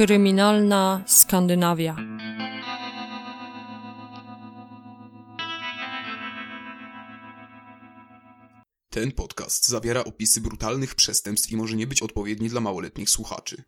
Kryminalna Skandynawia. Ten podcast zawiera opisy brutalnych przestępstw i może nie być odpowiedni dla małoletnich słuchaczy.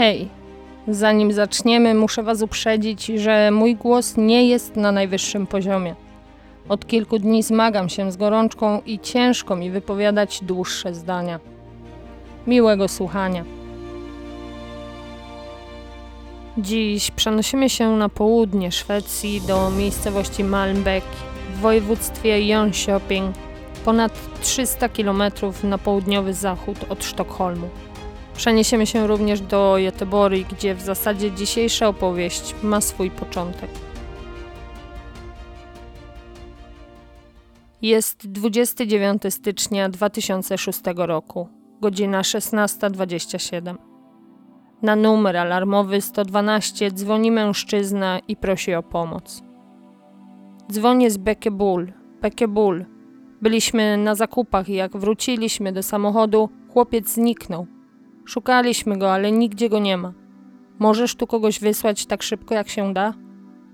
Hej, zanim zaczniemy, muszę Was uprzedzić, że mój głos nie jest na najwyższym poziomie. Od kilku dni zmagam się z gorączką i ciężko mi wypowiadać dłuższe zdania. Miłego słuchania. Dziś przenosimy się na południe Szwecji do miejscowości Malmbäck w województwie Jönköping, ponad 300 km na południowy zachód od Sztokholmu. Przeniesiemy się również do Göteborg, gdzie w zasadzie dzisiejsza opowieść ma swój początek. Jest 29 stycznia 2006 roku, godzina 16.27. Na numer alarmowy 112 dzwoni mężczyzna i prosi o pomoc. Dzwonię z Bekebul. Bekebul. Byliśmy na zakupach i jak wróciliśmy do samochodu, chłopiec zniknął. Szukaliśmy go, ale nigdzie go nie ma. Możesz tu kogoś wysłać tak szybko, jak się da?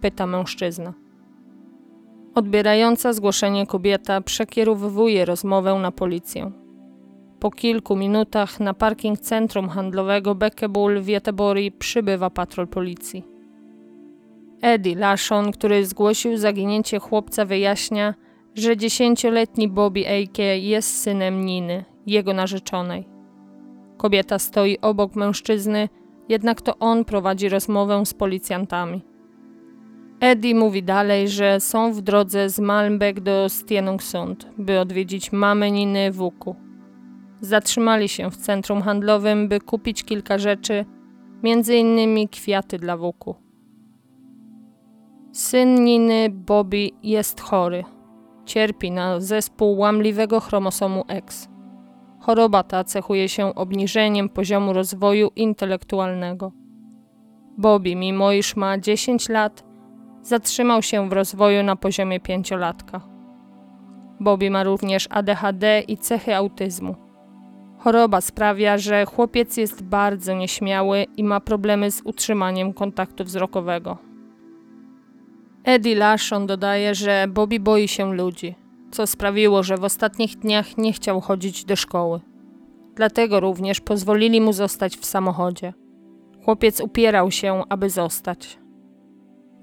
Pyta mężczyzna. Odbierająca zgłoszenie kobieta przekierowuje rozmowę na policję. Po kilku minutach na parking centrum handlowego Bekebul w Göteborg przybywa patrol policji. Eddie Lashon, który zgłosił zaginięcie chłopca, wyjaśnia, że dziesięcioletni Bobby Eike jest synem Niny, jego narzeczonej. Kobieta stoi obok mężczyzny, jednak to on prowadzi rozmowę z policjantami. Eddie mówi dalej, że są w drodze z Malmbek do Stenungsund, by odwiedzić mamę Niny Wuku. Zatrzymali się w centrum handlowym, by kupić kilka rzeczy, między innymi kwiaty dla Wuku. Syn Niny, Bobby, jest chory. Cierpi na zespół łamliwego chromosomu X. Choroba ta cechuje się obniżeniem poziomu rozwoju intelektualnego. Bobby, mimo iż ma 10 lat, zatrzymał się w rozwoju na poziomie pięciolatka. Bobby ma również ADHD i cechy autyzmu. Choroba sprawia, że chłopiec jest bardzo nieśmiały i ma problemy z utrzymaniem kontaktu wzrokowego. Eddie Lashon dodaje, że Bobby boi się ludzi co sprawiło, że w ostatnich dniach nie chciał chodzić do szkoły. Dlatego również pozwolili mu zostać w samochodzie. Chłopiec upierał się, aby zostać.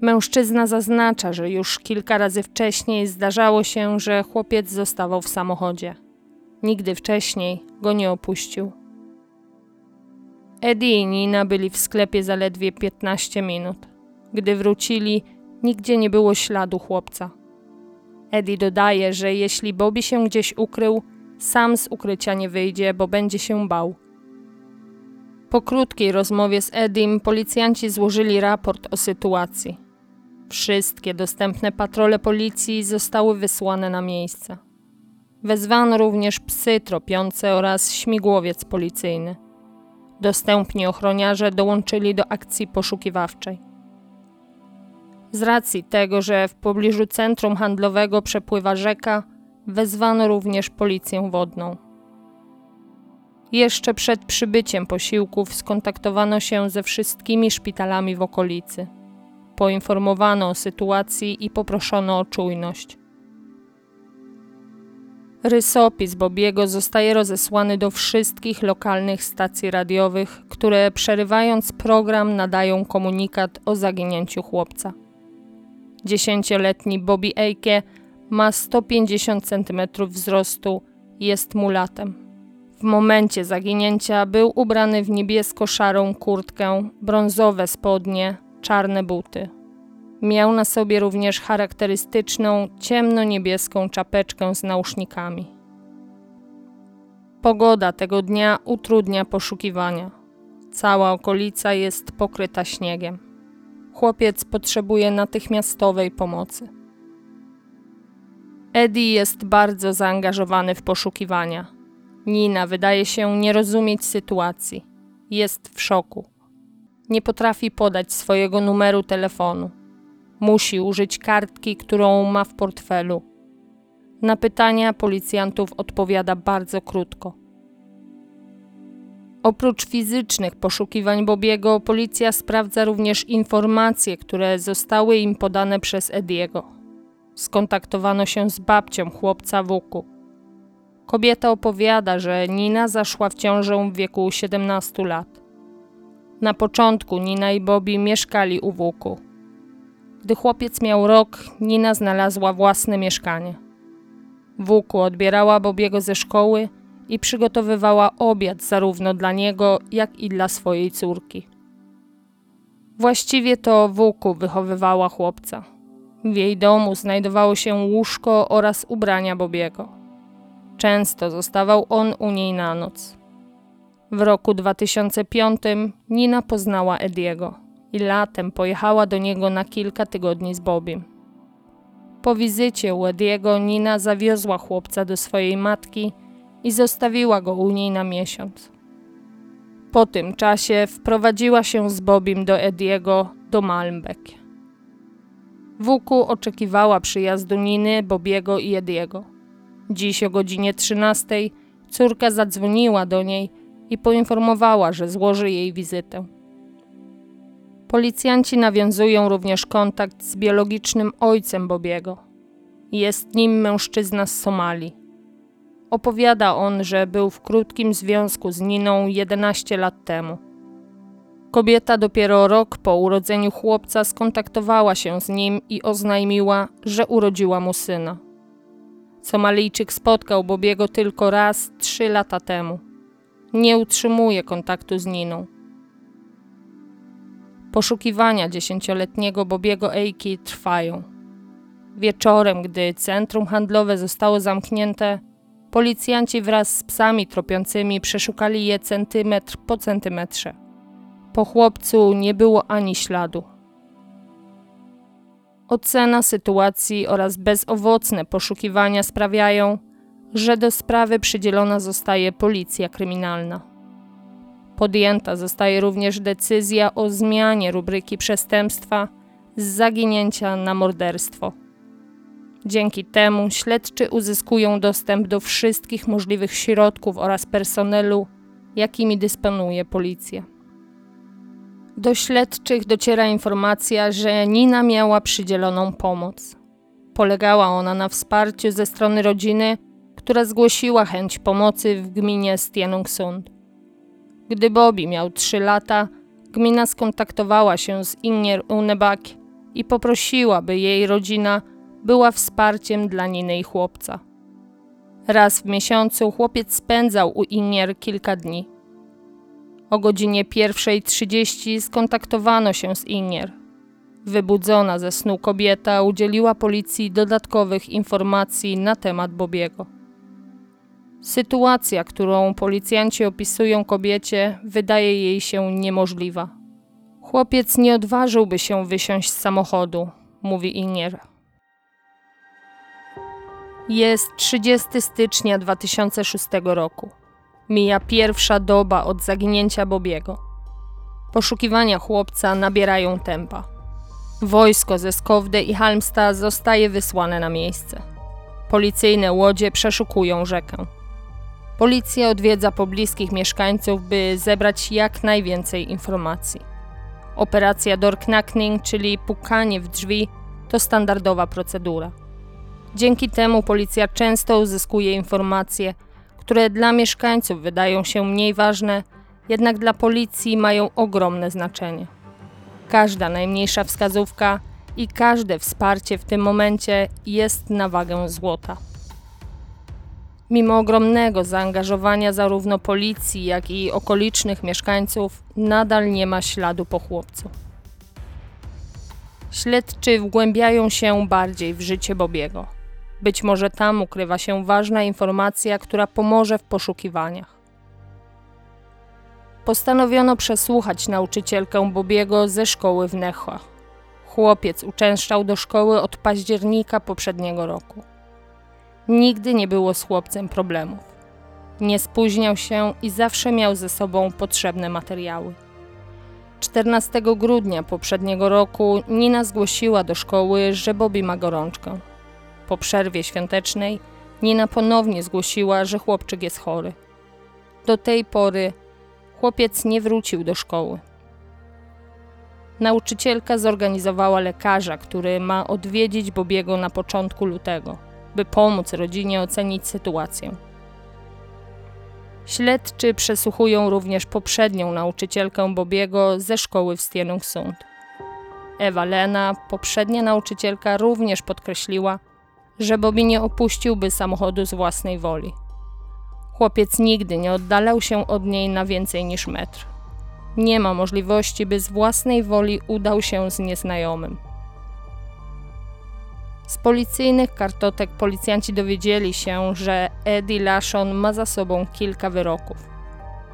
Mężczyzna zaznacza, że już kilka razy wcześniej zdarzało się, że chłopiec zostawał w samochodzie. Nigdy wcześniej go nie opuścił. Eddie i Nina byli w sklepie zaledwie 15 minut. Gdy wrócili, nigdzie nie było śladu chłopca. Eddie dodaje, że jeśli Bobby się gdzieś ukrył, sam z ukrycia nie wyjdzie, bo będzie się bał. Po krótkiej rozmowie z Edim policjanci złożyli raport o sytuacji. Wszystkie dostępne patrole policji zostały wysłane na miejsce. Wezwano również psy tropiące oraz śmigłowiec policyjny. Dostępni ochroniarze dołączyli do akcji poszukiwawczej. Z racji tego, że w pobliżu centrum handlowego przepływa rzeka, wezwano również policję wodną. Jeszcze przed przybyciem posiłków skontaktowano się ze wszystkimi szpitalami w okolicy. Poinformowano o sytuacji i poproszono o czujność. Rysopis Bobiego zostaje rozesłany do wszystkich lokalnych stacji radiowych, które przerywając program nadają komunikat o zaginięciu chłopca. Dziesięcioletni Bobby Eike ma 150 cm wzrostu i jest mulatem. W momencie zaginięcia był ubrany w niebiesko-szarą kurtkę, brązowe spodnie, czarne buty. Miał na sobie również charakterystyczną ciemno-niebieską czapeczkę z nausznikami. Pogoda tego dnia utrudnia poszukiwania. Cała okolica jest pokryta śniegiem. Chłopiec potrzebuje natychmiastowej pomocy. Eddie jest bardzo zaangażowany w poszukiwania. Nina wydaje się nie rozumieć sytuacji. Jest w szoku. Nie potrafi podać swojego numeru telefonu. Musi użyć kartki, którą ma w portfelu. Na pytania policjantów odpowiada bardzo krótko. Oprócz fizycznych poszukiwań Bobiego, policja sprawdza również informacje, które zostały im podane przez Ediego. Skontaktowano się z babcią chłopca Wuku. Kobieta opowiada, że Nina zaszła w ciążę w wieku 17 lat. Na początku Nina i Bobby mieszkali u Wuku. Gdy chłopiec miał rok, Nina znalazła własne mieszkanie. Wuku odbierała Bobiego ze szkoły i przygotowywała obiad zarówno dla niego, jak i dla swojej córki. Właściwie to Wuku wychowywała chłopca. W jej domu znajdowało się łóżko oraz ubrania Bobiego. Często zostawał on u niej na noc. W roku 2005 Nina poznała Ediego i latem pojechała do niego na kilka tygodni z Bobim. Po wizycie u Ediego Nina zawiozła chłopca do swojej matki i zostawiła go u niej na miesiąc. Po tym czasie wprowadziła się z Bobim do Ediego do Malmbeck. Wuku oczekiwała przyjazdu Niny, Bobiego i Ediego. Dziś o godzinie 13 córka zadzwoniła do niej i poinformowała, że złoży jej wizytę. Policjanci nawiązują również kontakt z biologicznym ojcem Bobiego. Jest nim mężczyzna z Somalii. Opowiada on, że był w krótkim związku z Niną 11 lat temu. Kobieta dopiero rok po urodzeniu chłopca skontaktowała się z nim i oznajmiła, że urodziła mu syna. Somalijczyk spotkał Bobiego tylko raz trzy lata temu. Nie utrzymuje kontaktu z Niną. Poszukiwania dziesięcioletniego Bobiego Eiki trwają. Wieczorem, gdy centrum handlowe zostało zamknięte, policjanci wraz z psami tropiącymi przeszukali je centymetr po centymetrze. Po chłopcu nie było ani śladu. Ocena sytuacji oraz bezowocne poszukiwania sprawiają, że do sprawy przydzielona zostaje policja kryminalna. Podjęta zostaje również decyzja o zmianie rubryki przestępstwa z zaginięcia na morderstwo. Dzięki temu śledczy uzyskują dostęp do wszystkich możliwych środków oraz personelu, jakimi dysponuje policja. Do śledczych dociera informacja, że Nina miała przydzieloną pomoc. Polegała ona na wsparciu ze strony rodziny, która zgłosiła chęć pomocy w gminie Stenungsund. Gdy Bobby miał 3 lata, gmina skontaktowała się z Inger Unebak i poprosiła, by jej rodzina była wsparciem dla Niny i chłopca. Raz w miesiącu chłopiec spędzał u Inger kilka dni. O godzinie 1.30 skontaktowano się z Inger. Wybudzona ze snu kobieta udzieliła policji dodatkowych informacji na temat Bobiego. Sytuacja, którą policjanci opisują kobiecie, wydaje jej się niemożliwa. Chłopiec nie odważyłby się wysiąść z samochodu, mówi Inier. Jest 30 stycznia 2006 roku. Mija pierwsza doba od zaginięcia Bobiego. Poszukiwania chłopca nabierają tempa. Wojsko ze Skowde i Halmstad zostaje wysłane na miejsce. Policyjne łodzie przeszukują rzekę. Policja odwiedza pobliskich mieszkańców, by zebrać jak najwięcej informacji. Operacja Dorknackning, czyli pukanie w drzwi, to standardowa procedura. Dzięki temu policja często uzyskuje informacje, które dla mieszkańców wydają się mniej ważne, jednak dla policji mają ogromne znaczenie. Każda najmniejsza wskazówka i każde wsparcie w tym momencie jest na wagę złota. Mimo ogromnego zaangażowania zarówno policji, jak i okolicznych mieszkańców, nadal nie ma śladu po chłopcu. Śledczy wgłębiają się bardziej w życie Bobiego. Być może tam ukrywa się ważna informacja, która pomoże w poszukiwaniach. Postanowiono przesłuchać nauczycielkę Bobiego ze szkoły w Nechach. Chłopiec uczęszczał do szkoły od października poprzedniego roku. Nigdy nie było z chłopcem problemów. Nie spóźniał się i zawsze miał ze sobą potrzebne materiały. 14 grudnia poprzedniego roku Nina zgłosiła do szkoły, że Bobby ma gorączkę. Po przerwie świątecznej Nina ponownie zgłosiła, że chłopczyk jest chory. Do tej pory chłopiec nie wrócił do szkoły. Nauczycielka zorganizowała lekarza, który ma odwiedzić Bobiego na początku lutego, by pomóc rodzinie ocenić sytuację. Śledczy przesłuchują również poprzednią nauczycielkę Bobiego ze szkoły w Stenungsund. Ewa Lena, poprzednia nauczycielka, również podkreśliła, że Bobby nie opuściłby samochodu z własnej woli. Chłopiec nigdy nie oddalał się od niej na więcej niż metr. Nie ma możliwości, by z własnej woli udał się z nieznajomym. Z policyjnych kartotek policjanci dowiedzieli się, że Eddie Lashon ma za sobą kilka wyroków.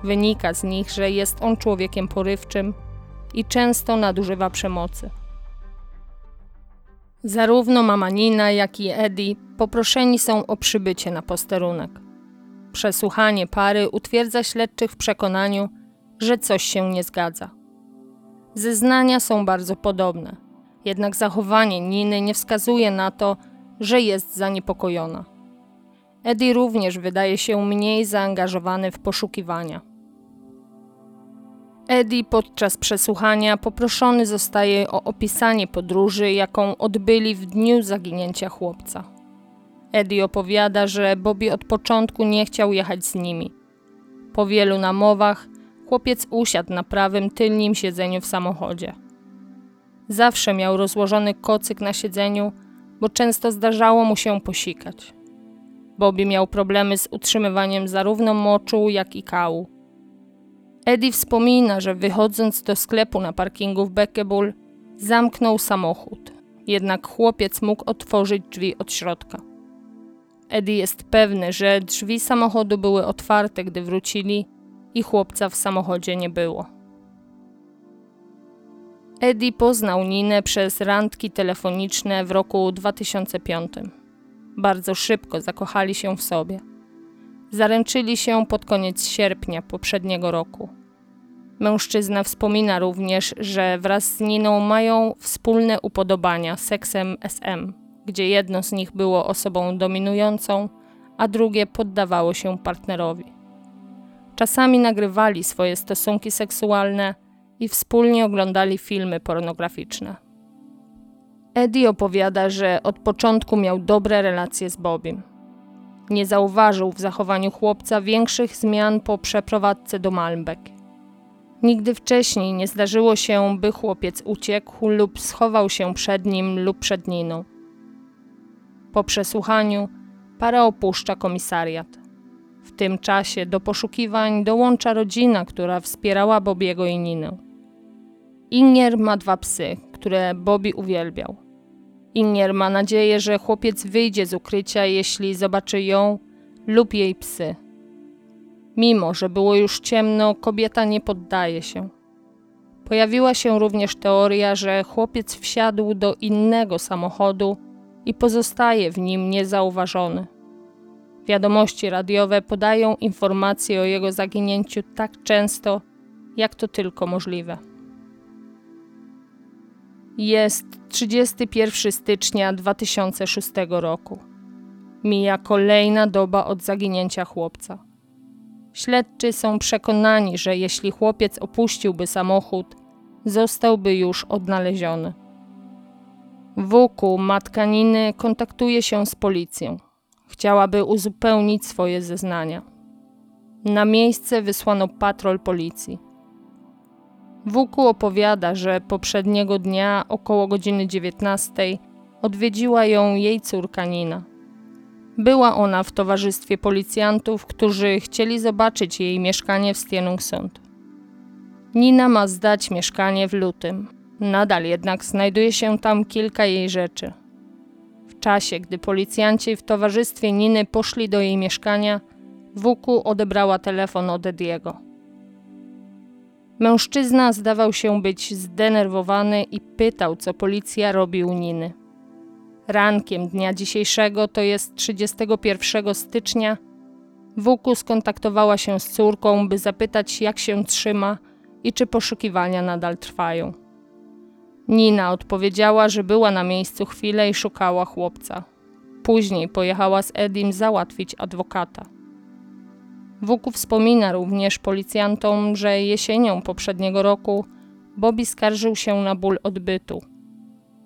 Wynika z nich, że jest on człowiekiem porywczym i często nadużywa przemocy. Zarówno mama Nina, jak i Eddie poproszeni są o przybycie na posterunek. Przesłuchanie pary utwierdza śledczych w przekonaniu, że coś się nie zgadza. Zeznania są bardzo podobne, jednak zachowanie Niny nie wskazuje na to, że jest zaniepokojona. Eddie również wydaje się mniej zaangażowany w poszukiwania. Eddie podczas przesłuchania poproszony zostaje o opisanie podróży, jaką odbyli w dniu zaginięcia chłopca. Eddie opowiada, że Bobby od początku nie chciał jechać z nimi. Po wielu namowach chłopiec usiadł na prawym tylnym siedzeniu w samochodzie. Zawsze miał rozłożony kocyk na siedzeniu, bo często zdarzało mu się posikać. Bobby miał problemy z utrzymywaniem zarówno moczu, jak i kału. Eddie wspomina, że wychodząc do sklepu na parkingu w Beckebull, zamknął samochód, jednak chłopiec mógł otworzyć drzwi od środka. Eddie jest pewny, że drzwi samochodu były otwarte, gdy wrócili i chłopca w samochodzie nie było. Eddie poznał Ninę przez randki telefoniczne w roku 2005. Bardzo szybko zakochali się w sobie. Zaręczyli się pod koniec sierpnia poprzedniego roku. Mężczyzna wspomina również, że wraz z Niną mają wspólne upodobania seksem SM, gdzie jedno z nich było osobą dominującą, a drugie poddawało się partnerowi. Czasami nagrywali swoje stosunki seksualne i wspólnie oglądali filmy pornograficzne. Eddie opowiada, że od początku miał dobre relacje z Bobim. Nie zauważył w zachowaniu chłopca większych zmian po przeprowadzce do Malmbek. Nigdy wcześniej nie zdarzyło się, by chłopiec uciekł lub schował się przed nim lub przed Niną. Po przesłuchaniu para opuszcza komisariat. W tym czasie do poszukiwań dołącza rodzina, która wspierała Bobiego i Ninę. Inier ma dwa psy, które Bobby uwielbiał. Inier ma nadzieję, że chłopiec wyjdzie z ukrycia, jeśli zobaczy ją lub jej psy. Mimo, że było już ciemno, kobieta nie poddaje się. Pojawiła się również teoria, że chłopiec wsiadł do innego samochodu i pozostaje w nim niezauważony. Wiadomości radiowe podają informacje o jego zaginięciu tak często, jak to tylko możliwe. Jest 31 stycznia 2006 roku. Mija kolejna doba od zaginięcia chłopca. Śledczy są przekonani, że jeśli chłopiec opuściłby samochód, zostałby już odnaleziony. Wuku, matka Niny, kontaktuje się z policją. Chciałaby uzupełnić swoje zeznania. Na miejsce wysłano patrol policji. Wuku opowiada, że poprzedniego dnia około godziny 19 odwiedziła ją jej córka Nina. Była ona w towarzystwie policjantów, którzy chcieli zobaczyć jej mieszkanie w Stenungsund. Nina ma zdać mieszkanie w lutym. Nadal jednak znajduje się tam kilka jej rzeczy. W czasie, gdy policjanci w towarzystwie Niny poszli do jej mieszkania, Wuku odebrała telefon od Ediego. Mężczyzna zdawał się być zdenerwowany i pytał, co policja robi u Niny. Rankiem dnia dzisiejszego, to jest 31 stycznia, Wuku skontaktowała się z córką, by zapytać, jak się trzyma i czy poszukiwania nadal trwają. Nina odpowiedziała, że była na miejscu chwilę i szukała chłopca. Później pojechała z Edim załatwić adwokata. Wuku wspomina również policjantom, że jesienią poprzedniego roku Bobby skarżył się na ból odbytu.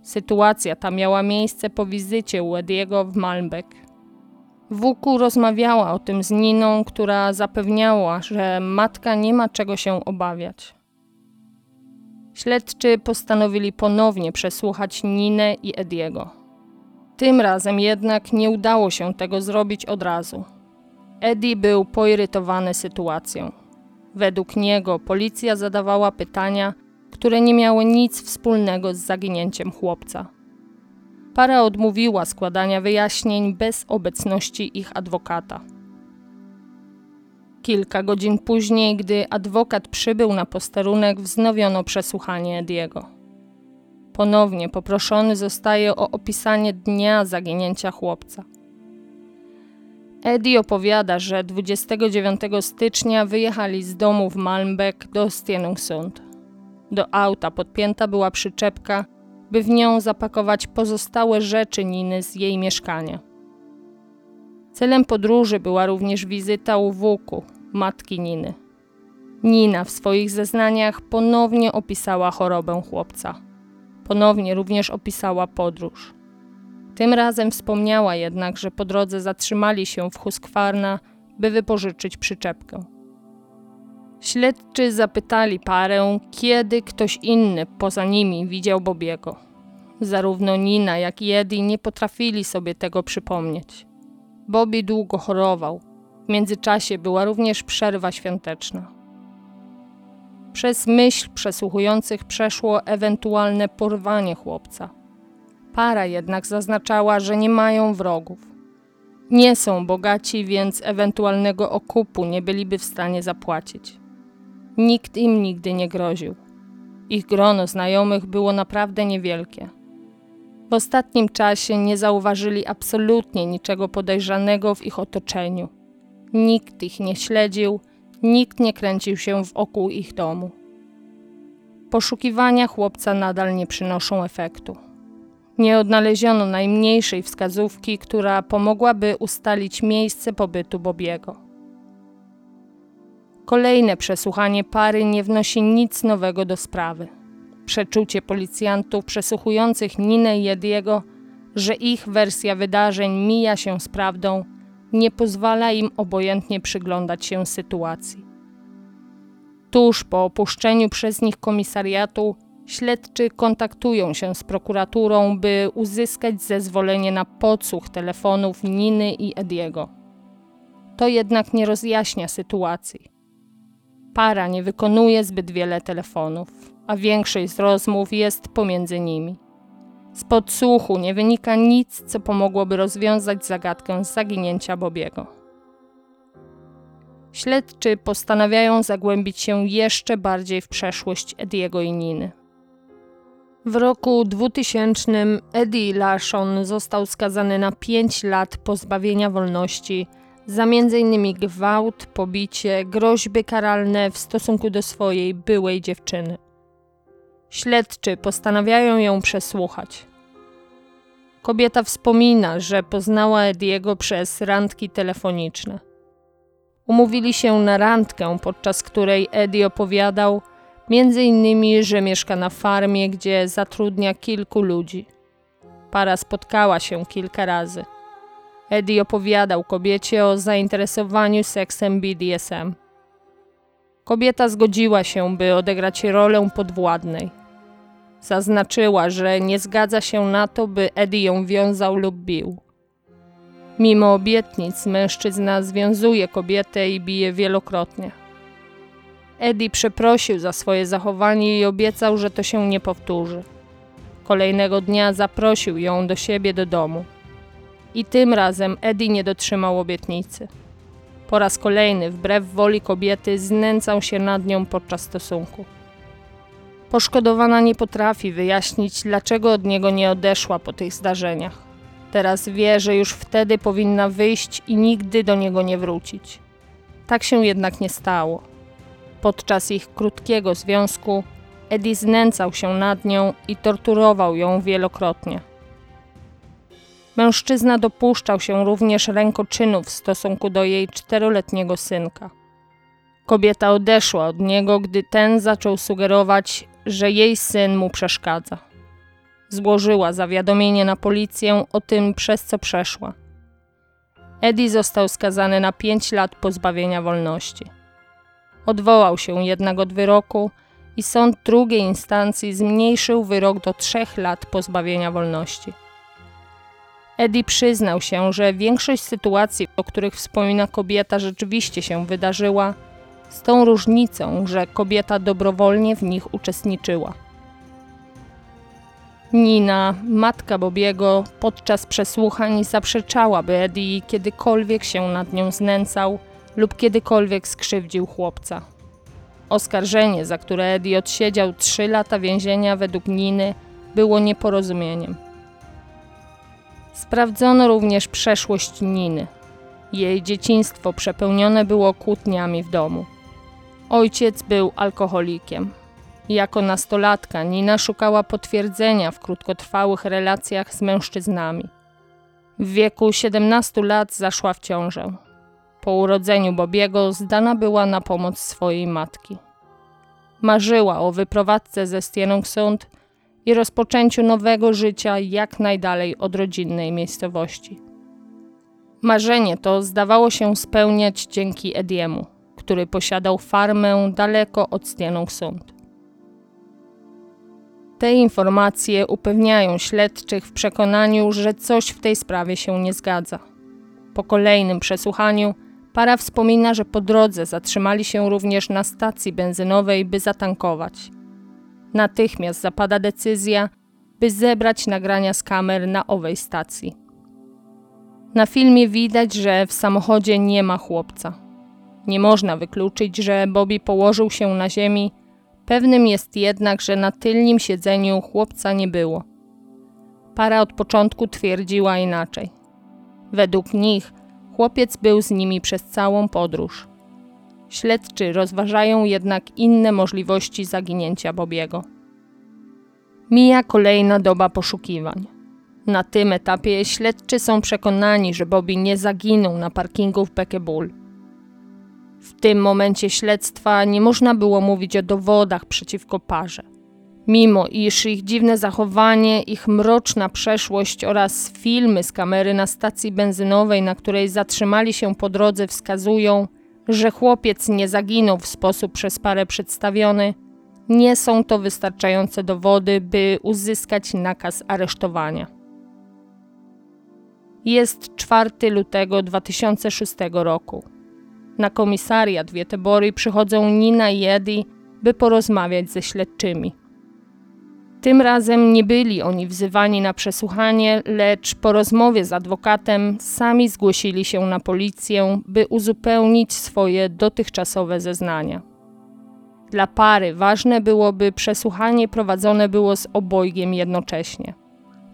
Sytuacja ta miała miejsce po wizycie u Ediego w Malmbeck. Wuku rozmawiała o tym z Niną, która zapewniała, że matka nie ma czego się obawiać. Śledczy postanowili ponownie przesłuchać Ninę i Ediego. Tym razem jednak nie udało się tego zrobić od razu. Eddie był poirytowany sytuacją. Według niego policja zadawała pytania, które nie miały nic wspólnego z zaginięciem chłopca. Para odmówiła składania wyjaśnień bez obecności ich adwokata. Kilka godzin później, gdy adwokat przybył na posterunek, wznowiono przesłuchanie Ediego. Ponownie poproszony zostaje o opisanie dnia zaginięcia chłopca. Eddie opowiada, że 29 stycznia wyjechali z domu w Malmbeck do Stenungsund. Do auta podpięta była przyczepka, by w nią zapakować pozostałe rzeczy Niny z jej mieszkania. Celem podróży była również wizyta u Wuku, matki Niny. Nina w swoich zeznaniach ponownie opisała chorobę chłopca. Ponownie również opisała podróż. Tym razem wspomniała jednak, że po drodze zatrzymali się w Huskwarna, by wypożyczyć przyczepkę. Śledczy zapytali parę, kiedy ktoś inny poza nimi widział Bobiego. Zarówno Nina, jak i Eddie nie potrafili sobie tego przypomnieć. Bobby długo chorował. W międzyczasie była również przerwa świąteczna. Przez myśl przesłuchujących przeszło ewentualne porwanie chłopca. Para jednak zaznaczała, że nie mają wrogów. Nie są bogaci, więc ewentualnego okupu nie byliby w stanie zapłacić. Nikt im nigdy nie groził. Ich grono znajomych było naprawdę niewielkie. W ostatnim czasie nie zauważyli absolutnie niczego podejrzanego w ich otoczeniu. Nikt ich nie śledził, nikt nie kręcił się wokół ich domu. Poszukiwania chłopca nadal nie przynoszą efektu. Nie odnaleziono najmniejszej wskazówki, która pomogłaby ustalić miejsce pobytu Bobiego. Kolejne przesłuchanie pary nie wnosi nic nowego do sprawy. Przeczucie policjantów przesłuchujących Ninę i Ediego, że ich wersja wydarzeń mija się z prawdą, nie pozwala im obojętnie przyglądać się sytuacji. Tuż po opuszczeniu przez nich komisariatu, śledczy kontaktują się z prokuraturą, by uzyskać zezwolenie na podsłuch telefonów Niny i Ediego. To jednak nie rozjaśnia sytuacji. Para nie wykonuje zbyt wiele telefonów, a większość z rozmów jest pomiędzy nimi. Z podsłuchu nie wynika nic, co pomogłoby rozwiązać zagadkę zaginięcia Bobiego. Śledczy postanawiają zagłębić się jeszcze bardziej w przeszłość Ediego i Niny. W roku 2000 Eddie Lashon został skazany na 5 lat pozbawienia wolności za m.in. gwałt, pobicie, groźby karalne w stosunku do swojej byłej dziewczyny. Śledczy postanawiają ją przesłuchać. Kobieta wspomina, że poznała Ediego przez randki telefoniczne. Umówili się na randkę, podczas której Eddie opowiadał między innymi, że mieszka na farmie, gdzie zatrudnia kilku ludzi. Para spotkała się kilka razy. Eddie opowiadał kobiecie o zainteresowaniu seksem BDSM. Kobieta zgodziła się, by odegrać rolę podwładnej. Zaznaczyła, że nie zgadza się na to, by Eddie ją wiązał lub bił. Mimo obietnic, mężczyzna związuje kobietę i bije wielokrotnie. Eddie przeprosił za swoje zachowanie i obiecał, że to się nie powtórzy. Kolejnego dnia zaprosił ją do siebie do domu. I tym razem Eddie nie dotrzymał obietnicy. Po raz kolejny, wbrew woli kobiety, znęcał się nad nią podczas stosunku. Poszkodowana nie potrafi wyjaśnić, dlaczego od niego nie odeszła po tych zdarzeniach. Teraz wie, że już wtedy powinna wyjść i nigdy do niego nie wrócić. Tak się jednak nie stało. Podczas ich krótkiego związku Eddie znęcał się nad nią i torturował ją wielokrotnie. Mężczyzna dopuszczał się również rękoczynów w stosunku do jej czteroletniego synka. Kobieta odeszła od niego, gdy ten zaczął sugerować, że jej syn mu przeszkadza. Złożyła zawiadomienie na policję o tym, przez co przeszła. Eddie został skazany na pięć lat pozbawienia wolności. Odwołał się jednak od wyroku i sąd drugiej instancji zmniejszył wyrok do trzech lat pozbawienia wolności. Eddie przyznał się, że większość sytuacji, o których wspomina kobieta, rzeczywiście się wydarzyła, z tą różnicą, że kobieta dobrowolnie w nich uczestniczyła. Nina, matka Bobiego, podczas przesłuchań zaprzeczała, by Eddie kiedykolwiek się nad nią znęcał lub kiedykolwiek skrzywdził chłopca. Oskarżenie, za które Eddie odsiedział trzy lata więzienia według Niny, było nieporozumieniem. Sprawdzono również przeszłość Niny. Jej dzieciństwo przepełnione było kłótniami w domu. Ojciec był alkoholikiem. Jako nastolatka Nina szukała potwierdzenia w krótkotrwałych relacjach z mężczyznami. W wieku 17 lat zaszła w ciążę. Po urodzeniu Bobiego zdana była na pomoc swojej matki. Marzyła o wyprowadzce ze Stenungsund i rozpoczęciu nowego życia jak najdalej od rodzinnej miejscowości. Marzenie to zdawało się spełniać dzięki Ediemu, który posiadał farmę daleko od Stenungsund. Te informacje upewniają śledczych w przekonaniu, że coś w tej sprawie się nie zgadza. Po kolejnym przesłuchaniu para wspomina, że po drodze zatrzymali się również na stacji benzynowej, by zatankować. Natychmiast zapada decyzja, by zebrać nagrania z kamer na owej stacji. Na filmie widać, że w samochodzie nie ma chłopca. Nie można wykluczyć, że Bobby położył się na ziemi Pewnym jest jednak, że na tylnym siedzeniu chłopca nie było. Para od początku twierdziła inaczej. Według nich chłopiec był z nimi przez całą podróż. Śledczy rozważają jednak inne możliwości zaginięcia Bobiego. Mija kolejna doba poszukiwań. Na tym etapie śledczy są przekonani, że Bobby nie zaginął na parkingu w Bekebul. W tym momencie śledztwa nie można było mówić o dowodach przeciwko parze. Mimo iż ich dziwne zachowanie, ich mroczna przeszłość oraz filmy z kamery na stacji benzynowej, na której zatrzymali się po drodze, wskazują, że chłopiec nie zaginął w sposób przez parę przedstawiony, nie są to wystarczające dowody, by uzyskać nakaz aresztowania. Jest 4 lutego 2006 roku. Na komisariat w Göteborg przychodzą Nina i Eddie, by porozmawiać ze śledczymi. Tym razem nie byli oni wzywani na przesłuchanie, lecz po rozmowie z adwokatem sami zgłosili się na policję, by uzupełnić swoje dotychczasowe zeznania. Dla pary ważne było, by przesłuchanie prowadzone było z obojgiem jednocześnie.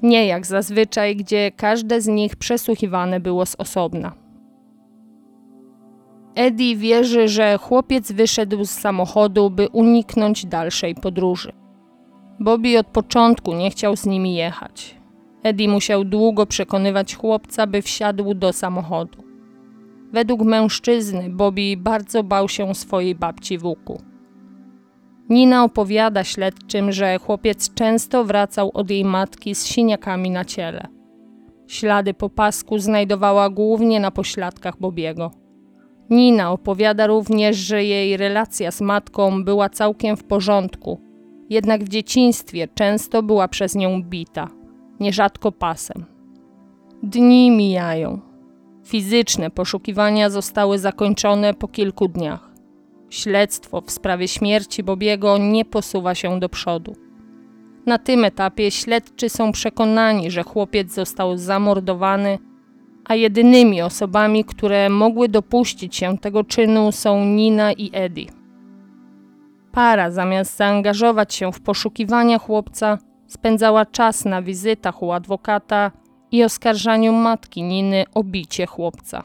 Nie jak zazwyczaj, gdzie każde z nich przesłuchiwane było z osobna. Eddie wierzy, że chłopiec wyszedł z samochodu, by uniknąć dalszej podróży. Bobby od początku nie chciał z nimi jechać. Eddie musiał długo przekonywać chłopca, by wsiadł do samochodu. Według mężczyzny Bobby bardzo bał się swojej babci Wuku. Nina opowiada śledczym, że chłopiec często wracał od jej matki z siniakami na ciele. Ślady po pasku znajdowała głównie na pośladkach Bobiego. Nina opowiada również, że jej relacja z matką była całkiem w porządku, jednak w dzieciństwie często była przez nią bita, nierzadko pasem. Dni mijają. Fizyczne poszukiwania zostały zakończone po kilku dniach. Śledztwo w sprawie śmierci Bobiego nie posuwa się do przodu. Na tym etapie śledczy są przekonani, że chłopiec został zamordowany a jedynymi osobami, które mogły dopuścić się tego czynu są Nina i Eddie. Para zamiast zaangażować się w poszukiwania chłopca, spędzała czas na wizytach u adwokata i oskarżaniu matki Niny o bicie chłopca.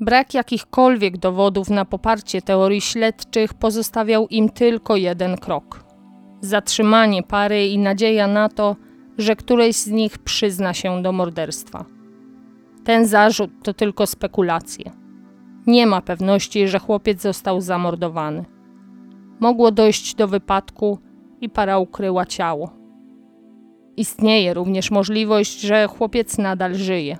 Brak jakichkolwiek dowodów na poparcie teorii śledczych pozostawiał im tylko jeden krok: zatrzymanie pary i nadzieja na to, że któreś z nich przyzna się do morderstwa. Ten zarzut to tylko spekulacje. Nie ma pewności, że chłopiec został zamordowany. Mogło dojść do wypadku i para ukryła ciało. Istnieje również możliwość, że chłopiec nadal żyje.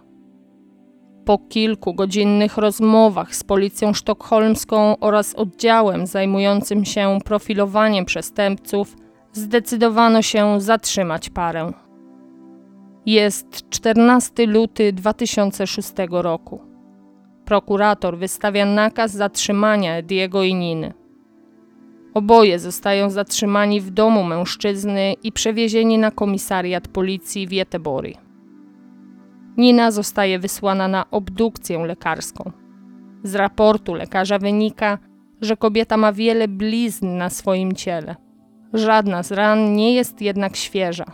Po kilku godzinnych rozmowach z policją sztokholmską oraz oddziałem zajmującym się profilowaniem przestępców, zdecydowano się zatrzymać parę. Jest 14 luty 2006 roku. Prokurator wystawia nakaz zatrzymania Diego i Niny. Oboje zostają zatrzymani w domu mężczyzny i przewiezieni na komisariat policji w Jetebori. Nina zostaje wysłana na obdukcję lekarską. Z raportu lekarza wynika, że kobieta ma wiele blizn na swoim ciele. Żadna z ran nie jest jednak świeża.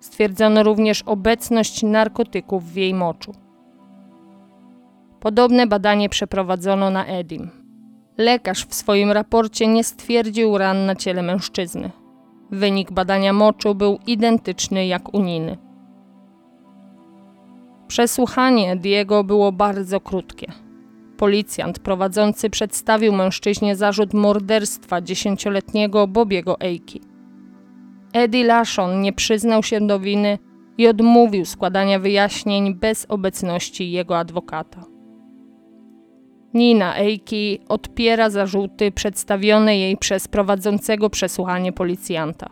Stwierdzono również obecność narkotyków w jej moczu. Podobne badanie przeprowadzono na Edim. Lekarz w swoim raporcie nie stwierdził ran na ciele mężczyzny. Wynik badania moczu był identyczny jak u Niny. Przesłuchanie Diego było bardzo krótkie. Policjant prowadzący przedstawił mężczyźnie zarzut morderstwa dziesięcioletniego Bobiego Eiki. Eddie Lashon nie przyznał się do winy i odmówił składania wyjaśnień bez obecności jego adwokata. Nina Eiki odpiera zarzuty przedstawione jej przez prowadzącego przesłuchanie policjanta.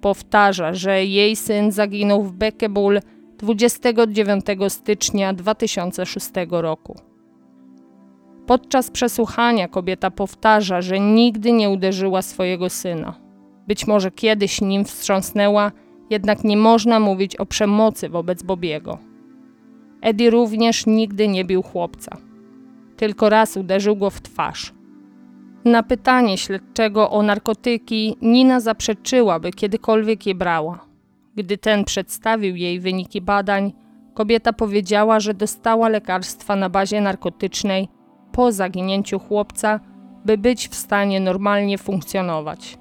Powtarza, że jej syn zaginął w Bekebul 29 stycznia 2006 roku. Podczas przesłuchania kobieta powtarza, że nigdy nie uderzyła swojego syna. Być może kiedyś nim wstrząsnęła, jednak nie można mówić o przemocy wobec Bobiego. Eddie również nigdy nie bił chłopca. Tylko raz uderzył go w twarz. Na pytanie śledczego o narkotyki Nina zaprzeczyła, by kiedykolwiek je brała. Gdy ten przedstawił jej wyniki badań, kobieta powiedziała, że dostała lekarstwa na bazie narkotycznej po zaginięciu chłopca, by być w stanie normalnie funkcjonować.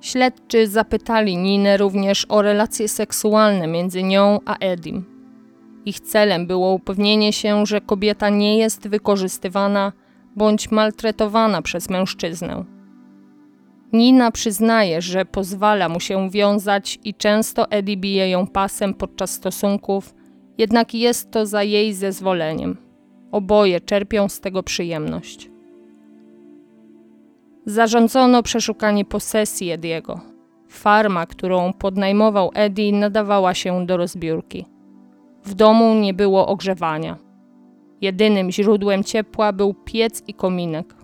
Śledczy zapytali Ninę również o relacje seksualne między nią a Edim. Ich celem było upewnienie się, że kobieta nie jest wykorzystywana bądź maltretowana przez mężczyznę. Nina przyznaje, że pozwala mu się wiązać i często Eddie bije ją pasem podczas stosunków, jednak jest to za jej zezwoleniem. Oboje czerpią z tego przyjemność. Zarządzono przeszukanie posesji Ediego. Farma, którą podnajmował Eddie, nadawała się do rozbiórki. W domu nie było ogrzewania. Jedynym źródłem ciepła był piec i kominek.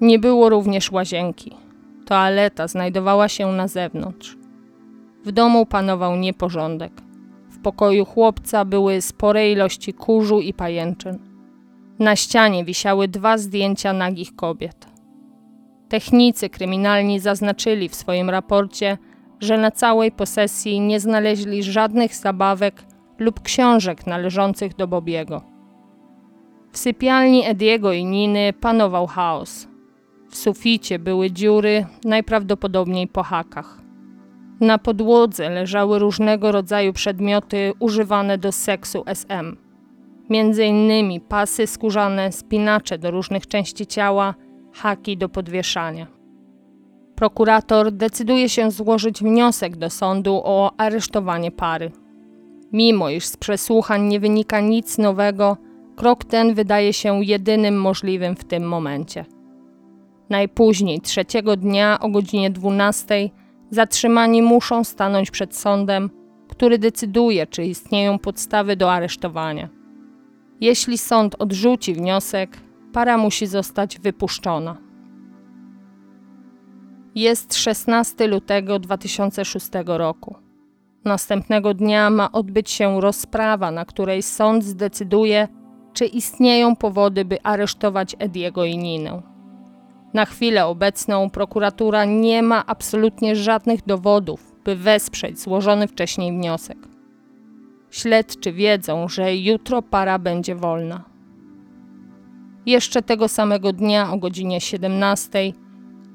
Nie było również łazienki. Toaleta znajdowała się na zewnątrz. W domu panował nieporządek. W pokoju chłopca były spore ilości kurzu i pajęczyn. Na ścianie wisiały dwa zdjęcia nagich kobiet. Technicy kryminalni zaznaczyli w swoim raporcie, że na całej posesji nie znaleźli żadnych zabawek lub książek należących do Bobiego. W sypialni Ediego i Niny panował chaos. W suficie były dziury, najprawdopodobniej po hakach. Na podłodze leżały różnego rodzaju przedmioty używane do seksu SM. Między innymi pasy skórzane, spinacze do różnych części ciała, haki do podwieszania. Prokurator decyduje się złożyć wniosek do sądu o aresztowanie pary. Mimo iż z przesłuchań nie wynika nic nowego, krok ten wydaje się jedynym możliwym w tym momencie. Najpóźniej trzeciego dnia o godzinie 12 zatrzymani muszą stanąć przed sądem, który decyduje, czy istnieją podstawy do aresztowania. Jeśli sąd odrzuci wniosek, para musi zostać wypuszczona. Jest 16 lutego 2006 roku. Następnego dnia ma odbyć się rozprawa, na której sąd zdecyduje, czy istnieją powody, by aresztować Ediego i Ninę. Na chwilę obecną prokuratura nie ma absolutnie żadnych dowodów, by wesprzeć złożony wcześniej wniosek. Śledczy wiedzą, że jutro para będzie wolna. Jeszcze tego samego dnia o godzinie 17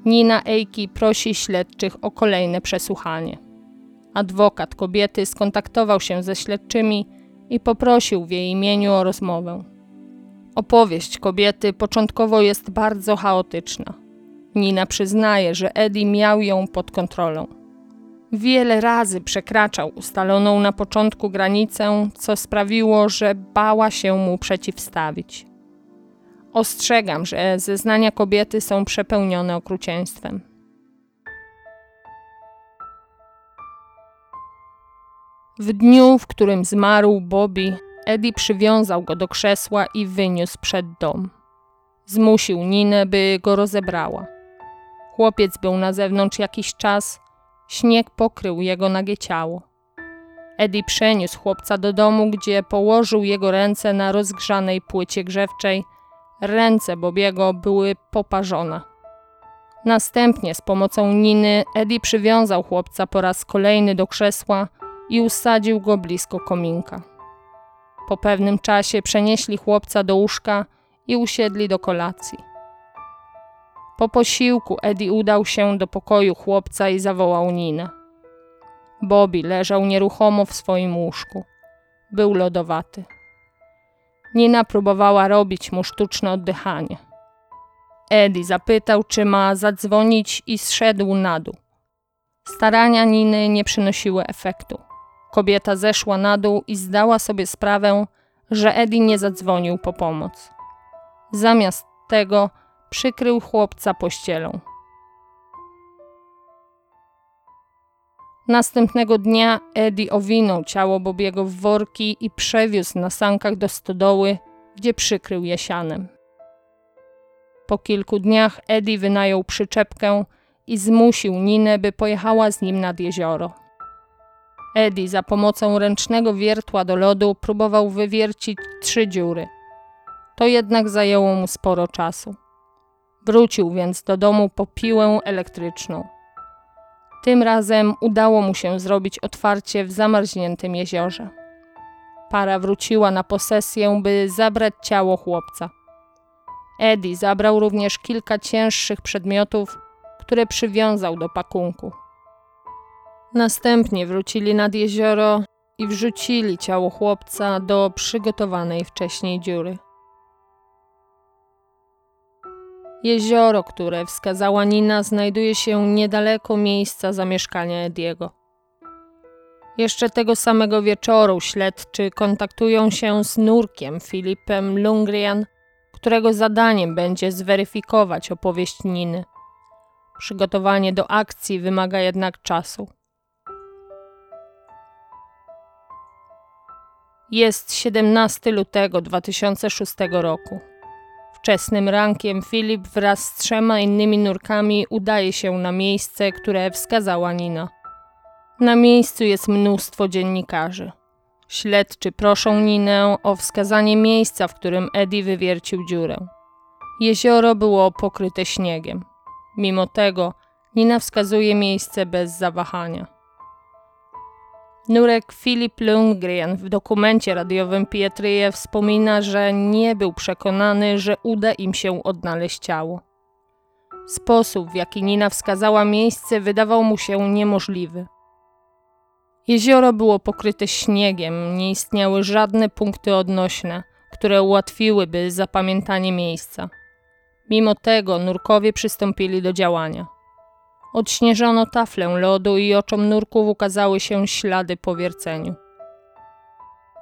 Nina Eiki prosi śledczych o kolejne przesłuchanie. Adwokat kobiety skontaktował się ze śledczymi i poprosił w jej imieniu o rozmowę. Opowieść kobiety początkowo jest bardzo chaotyczna. Nina przyznaje, że Eddie miał ją pod kontrolą. Wiele razy przekraczał ustaloną na początku granicę, co sprawiło, że bała się mu przeciwstawić. Ostrzegam, że zeznania kobiety są przepełnione okrucieństwem. W dniu, w którym zmarł Bobby, Eddie przywiązał go do krzesła i wyniósł przed dom. Zmusił Ninę, by go rozebrała. Chłopiec był na zewnątrz jakiś czas, śnieg pokrył jego nagie ciało. Eddie przeniósł chłopca do domu, gdzie położył jego ręce na rozgrzanej płycie grzewczej. Ręce Bobiego były poparzone. Następnie z pomocą Niny Eddie przywiązał chłopca po raz kolejny do krzesła i usadził go blisko kominka. Po pewnym czasie przenieśli chłopca do łóżka i usiedli do kolacji. Po posiłku Eddie udał się do pokoju chłopca i zawołał Ninę. Bobby leżał nieruchomo w swoim łóżku. Był lodowaty. Nina próbowała robić mu sztuczne oddychanie. Eddie zapytał, czy ma zadzwonić i zszedł na dół. Starania Niny nie przynosiły efektu. Kobieta zeszła na dół i zdała sobie sprawę, że Eddie nie zadzwonił po pomoc. Zamiast tego przykrył chłopca pościelą. Następnego dnia Eddie owinął ciało Bobiego w worki i przewiózł na sankach do stodoły, gdzie przykrył je sianem. Po kilku dniach Eddie wynajął przyczepkę i zmusił Ninę, by pojechała z nim nad jezioro. Eddie za pomocą ręcznego wiertła do lodu próbował wywiercić trzy dziury. To jednak zajęło mu sporo czasu. Wrócił więc do domu po piłę elektryczną. Tym razem udało mu się zrobić otwarcie w zamarzniętym jeziorze. Para wróciła na posesję, by zabrać ciało chłopca. Eddie zabrał również kilka cięższych przedmiotów, które przywiązał do pakunku. Następnie wrócili nad jezioro i wrzucili ciało chłopca do przygotowanej wcześniej dziury. Jezioro, które wskazała Nina, znajduje się niedaleko miejsca zamieszkania Ediego. Jeszcze tego samego wieczoru śledczy kontaktują się z nurkiem Filipem Lundgren, którego zadaniem będzie zweryfikować opowieść Niny. Przygotowanie do akcji wymaga jednak czasu. Jest 17 lutego 2006 roku. Wczesnym rankiem Filip wraz z trzema innymi nurkami udaje się na miejsce, które wskazała Nina. Na miejscu jest mnóstwo dziennikarzy. Śledczy proszą Ninę o wskazanie miejsca, w którym Eddie wywiercił dziurę. Jezioro było pokryte śniegiem. Mimo tego Nina wskazuje miejsce bez zawahania. Nurek Filip Lundgren w dokumencie radiowym Pietryje wspomina, że nie był przekonany, że uda im się odnaleźć ciało. Sposób, w jaki Nina wskazała miejsce, wydawał mu się niemożliwy. Jezioro było pokryte śniegiem, nie istniały żadne punkty odnośne, które ułatwiłyby zapamiętanie miejsca. Mimo tego nurkowie przystąpili do działania. Odśnieżono taflę lodu i oczom nurków ukazały się ślady po wierceniu.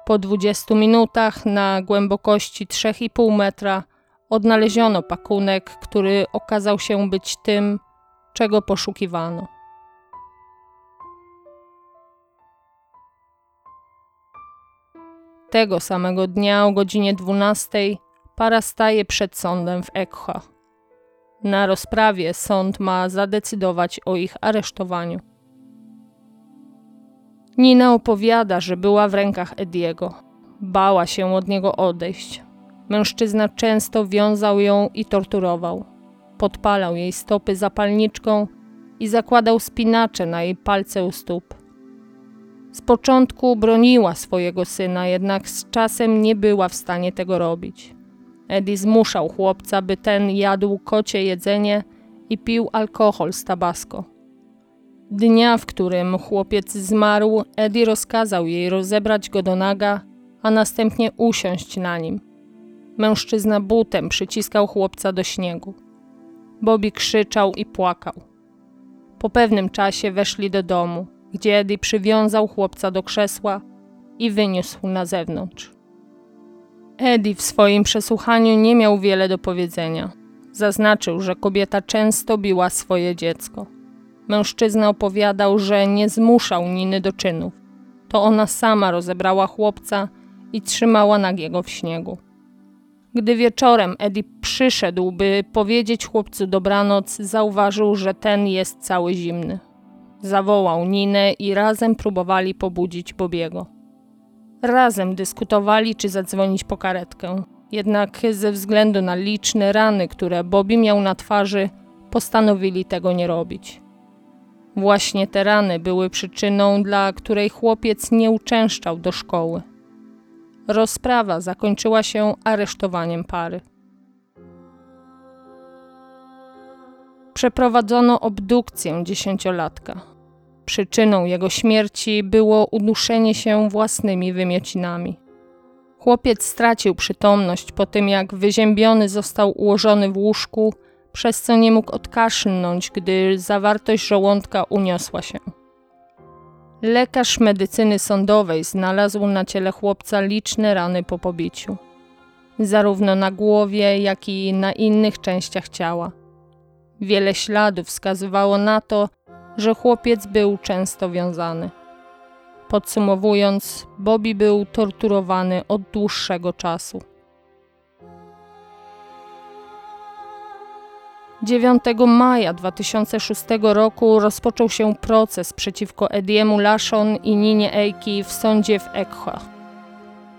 Po 20 minutach na głębokości 3,5 metra odnaleziono pakunek, który okazał się być tym, czego poszukiwano. Tego samego dnia o godzinie 12 para staje przed sądem w Ekha. Na rozprawie sąd ma zadecydować o ich aresztowaniu. Nina opowiada, że była w rękach Ediego. Bała się od niego odejść. Mężczyzna często wiązał ją i torturował. Podpalał jej stopy zapalniczką i zakładał spinacze na jej palce u stóp. Z początku broniła swojego syna, jednak z czasem nie była w stanie tego robić. Eddie zmuszał chłopca, by ten jadł kocie jedzenie i pił alkohol z tabasco. Dnia, w którym chłopiec zmarł, Eddie rozkazał jej rozebrać go do naga, a następnie usiąść na nim. Mężczyzna butem przyciskał chłopca do śniegu. Bobby krzyczał i płakał. Po pewnym czasie weszli do domu, gdzie Eddie przywiązał chłopca do krzesła i wyniósł na zewnątrz. Eddie w swoim przesłuchaniu nie miał wiele do powiedzenia. Zaznaczył, że kobieta często biła swoje dziecko. Mężczyzna opowiadał, że nie zmuszał Niny do czynów. To ona sama rozebrała chłopca i trzymała nagiego w śniegu. Gdy wieczorem Eddie przyszedł, by powiedzieć chłopcu dobranoc, zauważył, że ten jest cały zimny. Zawołał Ninę i razem próbowali pobudzić Bobiego. Razem dyskutowali, czy zadzwonić po karetkę. Jednak ze względu na liczne rany, które Bobby miał na twarzy, postanowili tego nie robić. Właśnie te rany były przyczyną, dla której chłopiec nie uczęszczał do szkoły. Rozprawa zakończyła się aresztowaniem pary. Przeprowadzono obdukcję dziesięciolatka. Przyczyną jego śmierci było uduszenie się własnymi wymiocinami. Chłopiec stracił przytomność po tym, jak wyziębiony został ułożony w łóżku, przez co nie mógł odkaszlnąć, gdy zawartość żołądka uniosła się. Lekarz medycyny sądowej znalazł na ciele chłopca liczne rany po pobiciu, zarówno na głowie, jak i na innych częściach ciała. Wiele śladów wskazywało na to, że chłopiec był często wiązany. Podsumowując, Bobby był torturowany od dłuższego czasu. 9 maja 2006 roku rozpoczął się proces przeciwko Ediemu Lashon i Ninie Eiki w sądzie w Ekha.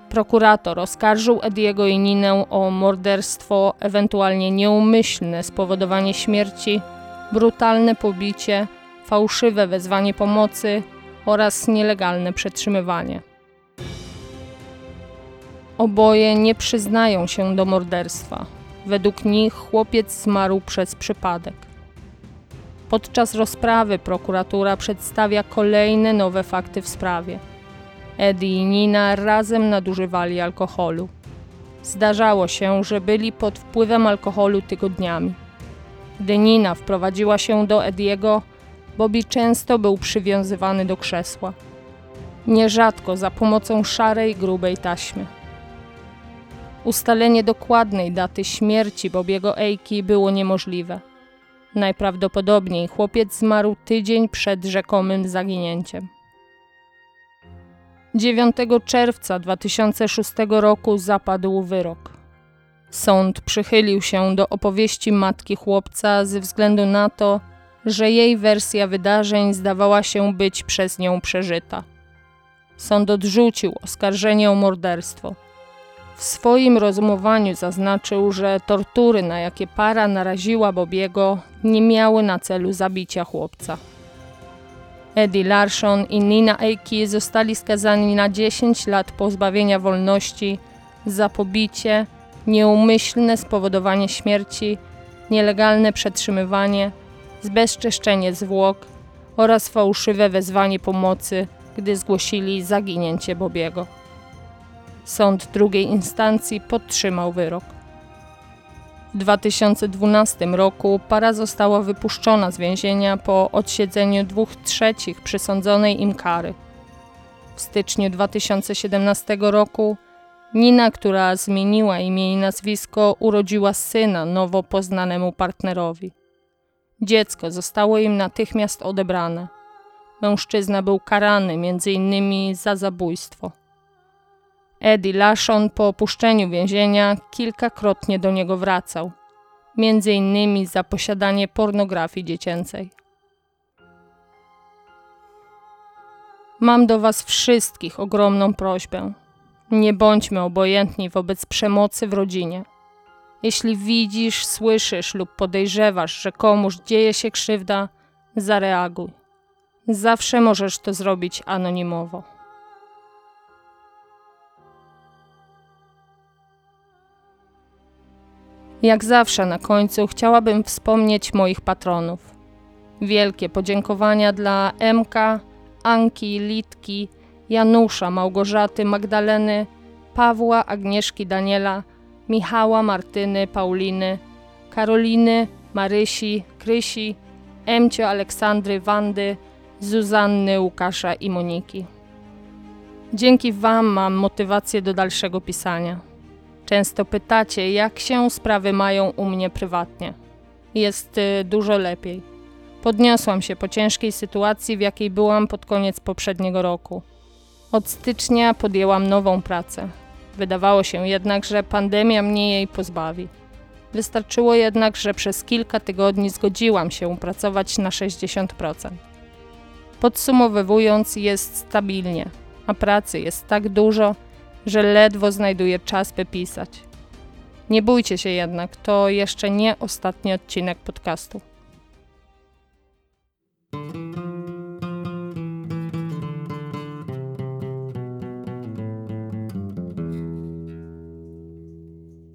Prokurator oskarżył Ediego i Ninę o morderstwo, ewentualnie nieumyślne spowodowanie śmierci, brutalne pobicie, fałszywe wezwanie pomocy oraz nielegalne przetrzymywanie. Oboje nie przyznają się do morderstwa. Według nich chłopiec zmarł przez przypadek. Podczas rozprawy prokuratura przedstawia kolejne nowe fakty w sprawie. Eddie i Nina razem nadużywali alkoholu. Zdarzało się, że byli pod wpływem alkoholu tygodniami. Gdy Nina wprowadziła się do Ediego, Bobby często był przywiązywany do krzesła. Nierzadko za pomocą szarej, grubej taśmy. Ustalenie dokładnej daty śmierci Bobiego Eiki było niemożliwe. Najprawdopodobniej chłopiec zmarł tydzień przed rzekomym zaginięciem. 9 czerwca 2006 roku zapadł wyrok. Sąd przychylił się do opowieści matki chłopca ze względu na to, że jej wersja wydarzeń zdawała się być przez nią przeżyta. Sąd odrzucił oskarżenie o morderstwo. W swoim rozumowaniu zaznaczył, że tortury, na jakie para naraziła Bobiego, nie miały na celu zabicia chłopca. Eddie Larson i Nina Eiki zostali skazani na 10 lat pozbawienia wolności za pobicie, nieumyślne spowodowanie śmierci, nielegalne przetrzymywanie, zbezczeszczenie zwłok oraz fałszywe wezwanie pomocy, gdy zgłosili zaginięcie Bobiego. Sąd drugiej instancji podtrzymał wyrok. W 2012 roku para została wypuszczona z więzienia po odsiedzeniu dwóch trzecich przysądzonej im kary. W styczniu 2017 roku Nina, która zmieniła imię i nazwisko, urodziła syna nowo poznanemu partnerowi. Dziecko zostało im natychmiast odebrane. Mężczyzna był karany m.in. za zabójstwo. Eddie Lashon po opuszczeniu więzienia kilkakrotnie do niego wracał, innymi za posiadanie pornografii dziecięcej. Mam do Was wszystkich ogromną prośbę. Nie bądźmy obojętni wobec przemocy w rodzinie. Jeśli widzisz, słyszysz lub podejrzewasz, że komuś dzieje się krzywda, Zareaguj. Zawsze możesz to zrobić anonimowo. Jak zawsze na końcu chciałabym wspomnieć moich patronów. Wielkie podziękowania dla MK, Anki, Litki, Janusza, Małgorzaty, Magdaleny, Pawła, Agnieszki, Daniela, Michała, Martyny, Pauliny, Karoliny, Marysi, Krysi, Emcio, Aleksandry, Wandy, Zuzanny, Łukasza i Moniki. Dzięki Wam mam motywację do dalszego pisania. Często pytacie, jak się sprawy mają u mnie prywatnie. Jest y, dużo lepiej. Podniosłam się po ciężkiej sytuacji, w jakiej byłam pod koniec poprzedniego roku. Od stycznia podjęłam nową pracę. Wydawało się jednak, że pandemia mnie jej pozbawi. Wystarczyło jednak, że przez kilka tygodni zgodziłam się pracować na 60%. Podsumowywując, jest stabilnie, a pracy jest tak dużo, że ledwo znajduję czas, by pisać. Nie bójcie się jednak, to jeszcze nie ostatni odcinek podcastu.